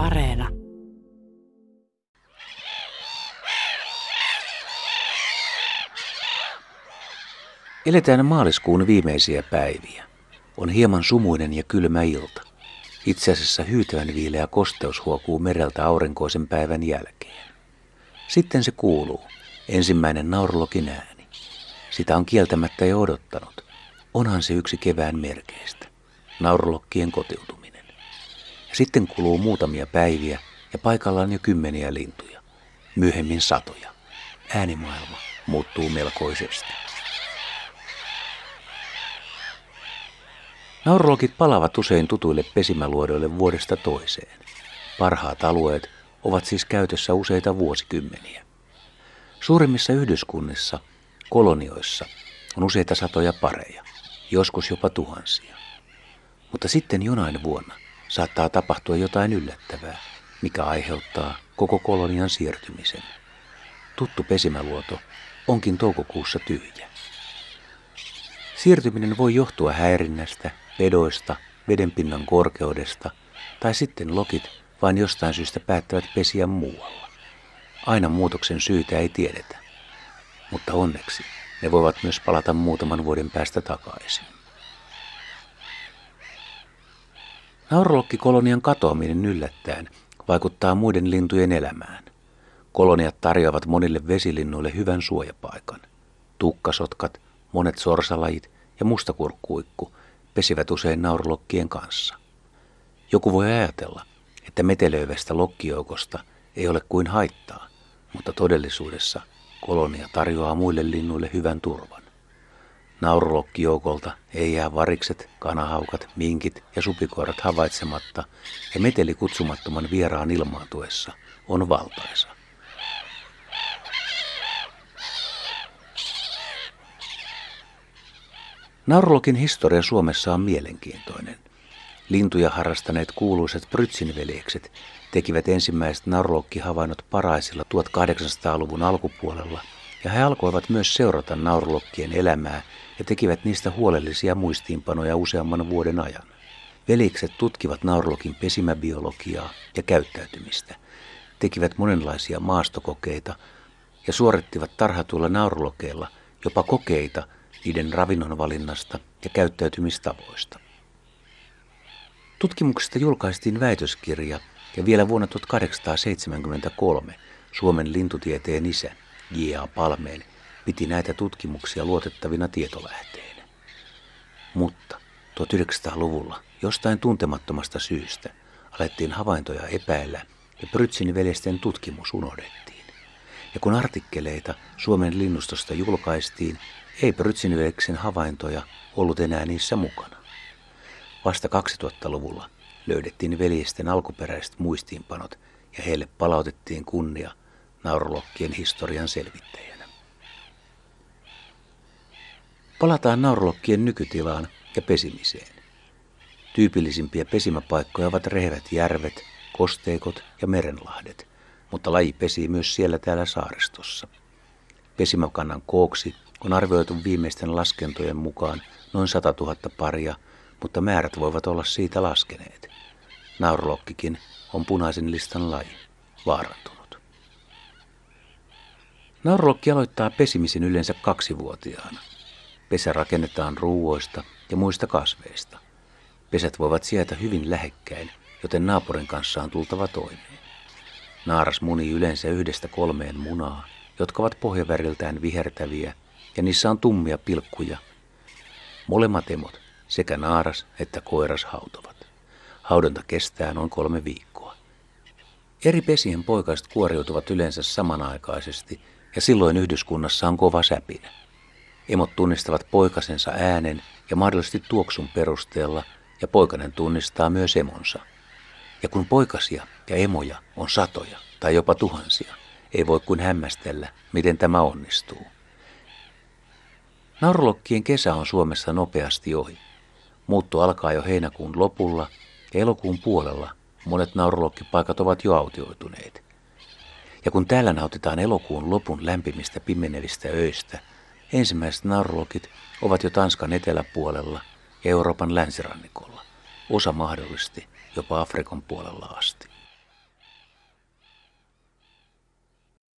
Areena. Eletään maaliskuun viimeisiä päiviä. On hieman sumuinen ja kylmä ilta. Itse asiassa hyytävän viileä kosteus huokuu mereltä aurinkoisen päivän jälkeen. Sitten se kuuluu, ensimmäinen naurulokin ääni. Sitä on kieltämättä jo odottanut. Onhan se yksi kevään merkeistä. Naurulokkien kotiutuminen. Ja sitten kuluu muutamia päiviä ja paikalla on jo kymmeniä lintuja. Myöhemmin satoja. Äänimaailma muuttuu melkoisesti. Naurologit palavat usein tutuille pesimäluodoille vuodesta toiseen. Parhaat alueet ovat siis käytössä useita vuosikymmeniä. Suurimmissa yhdyskunnissa, kolonioissa, on useita satoja pareja, joskus jopa tuhansia. Mutta sitten jonain vuonna saattaa tapahtua jotain yllättävää, mikä aiheuttaa koko kolonian siirtymisen. Tuttu pesimäluoto onkin toukokuussa tyhjä. Siirtyminen voi johtua häirinnästä, pedoista, vedenpinnan korkeudesta tai sitten lokit vain jostain syystä päättävät pesiä muualla. Aina muutoksen syytä ei tiedetä, mutta onneksi ne voivat myös palata muutaman vuoden päästä takaisin. Naurolokkikolonian katoaminen yllättäen vaikuttaa muiden lintujen elämään. Koloniat tarjoavat monille vesilinnuille hyvän suojapaikan. Tukkasotkat, monet sorsalajit ja mustakurkkuikku pesivät usein naurulokkien kanssa. Joku voi ajatella, että metelöivästä lokkijoukosta ei ole kuin haittaa, mutta todellisuudessa kolonia tarjoaa muille linnuille hyvän turvan. Naurulokkijoukolta ei jää varikset, kanahaukat, minkit ja supikoirat havaitsematta ja meteli kutsumattoman vieraan ilmaantuessa on valtaisa. Naurulokin historia Suomessa on mielenkiintoinen. Lintuja harrastaneet kuuluisat Prytsinveljekset tekivät ensimmäiset naurulokkihavainnot paraisilla 1800-luvun alkupuolella, ja he alkoivat myös seurata naurulokkien elämää ja tekivät niistä huolellisia muistiinpanoja useamman vuoden ajan. Velikset tutkivat naurulokin pesimäbiologiaa ja käyttäytymistä, tekivät monenlaisia maastokokeita ja suorittivat tarhatuilla naurulokeilla jopa kokeita – niiden ravinnonvalinnasta ja käyttäytymistavoista. Tutkimuksesta julkaistiin väitöskirja ja vielä vuonna 1873 Suomen lintutieteen isä J.A. Palmeen piti näitä tutkimuksia luotettavina tietolähteinä. Mutta 1900-luvulla jostain tuntemattomasta syystä alettiin havaintoja epäillä ja Prytsin veljesten tutkimus unohdettiin. Ja kun artikkeleita Suomen linnustosta julkaistiin, ei Prytsiniveksen havaintoja ollut enää niissä mukana. Vasta 2000-luvulla löydettiin veljesten alkuperäiset muistiinpanot ja heille palautettiin kunnia naurolokkien historian selvittäjänä. Palataan naurolokkien nykytilaan ja pesimiseen. Tyypillisimpiä pesimäpaikkoja ovat rehevät järvet, kosteikot ja merenlahdet, mutta laji pesii myös siellä täällä saaristossa. Pesimäkannan kooksi on arvioitu viimeisten laskentojen mukaan noin 100 000 paria, mutta määrät voivat olla siitä laskeneet. Naurulokkikin on punaisen listan laji, vaarantunut. Naurulokki aloittaa pesimisen yleensä kaksivuotiaana. Pesä rakennetaan ruuoista ja muista kasveista. Pesät voivat sijaita hyvin lähekkäin, joten naapurin kanssa on tultava toimeen. Naaras muni yleensä yhdestä kolmeen munaa, jotka ovat pohjaväriltään vihertäviä ja niissä on tummia pilkkuja. Molemmat emot, sekä naaras että koiras hautovat. Haudonta kestää noin kolme viikkoa. Eri pesien poikaiset kuoriutuvat yleensä samanaikaisesti ja silloin yhdyskunnassa on kova säpinä. Emot tunnistavat poikasensa äänen ja mahdollisesti tuoksun perusteella ja poikanen tunnistaa myös emonsa. Ja kun poikasia ja emoja on satoja tai jopa tuhansia, ei voi kuin hämmästellä, miten tämä onnistuu. Naurulokkien kesä on Suomessa nopeasti ohi. Muutto alkaa jo heinäkuun lopulla ja elokuun puolella monet naurulokkipaikat ovat jo autioituneet. Ja kun täällä nautitaan elokuun lopun lämpimistä pimenevistä öistä, ensimmäiset naurulokit ovat jo Tanskan eteläpuolella ja Euroopan länsirannikolla, osa mahdollisesti jopa Afrikan puolella asti.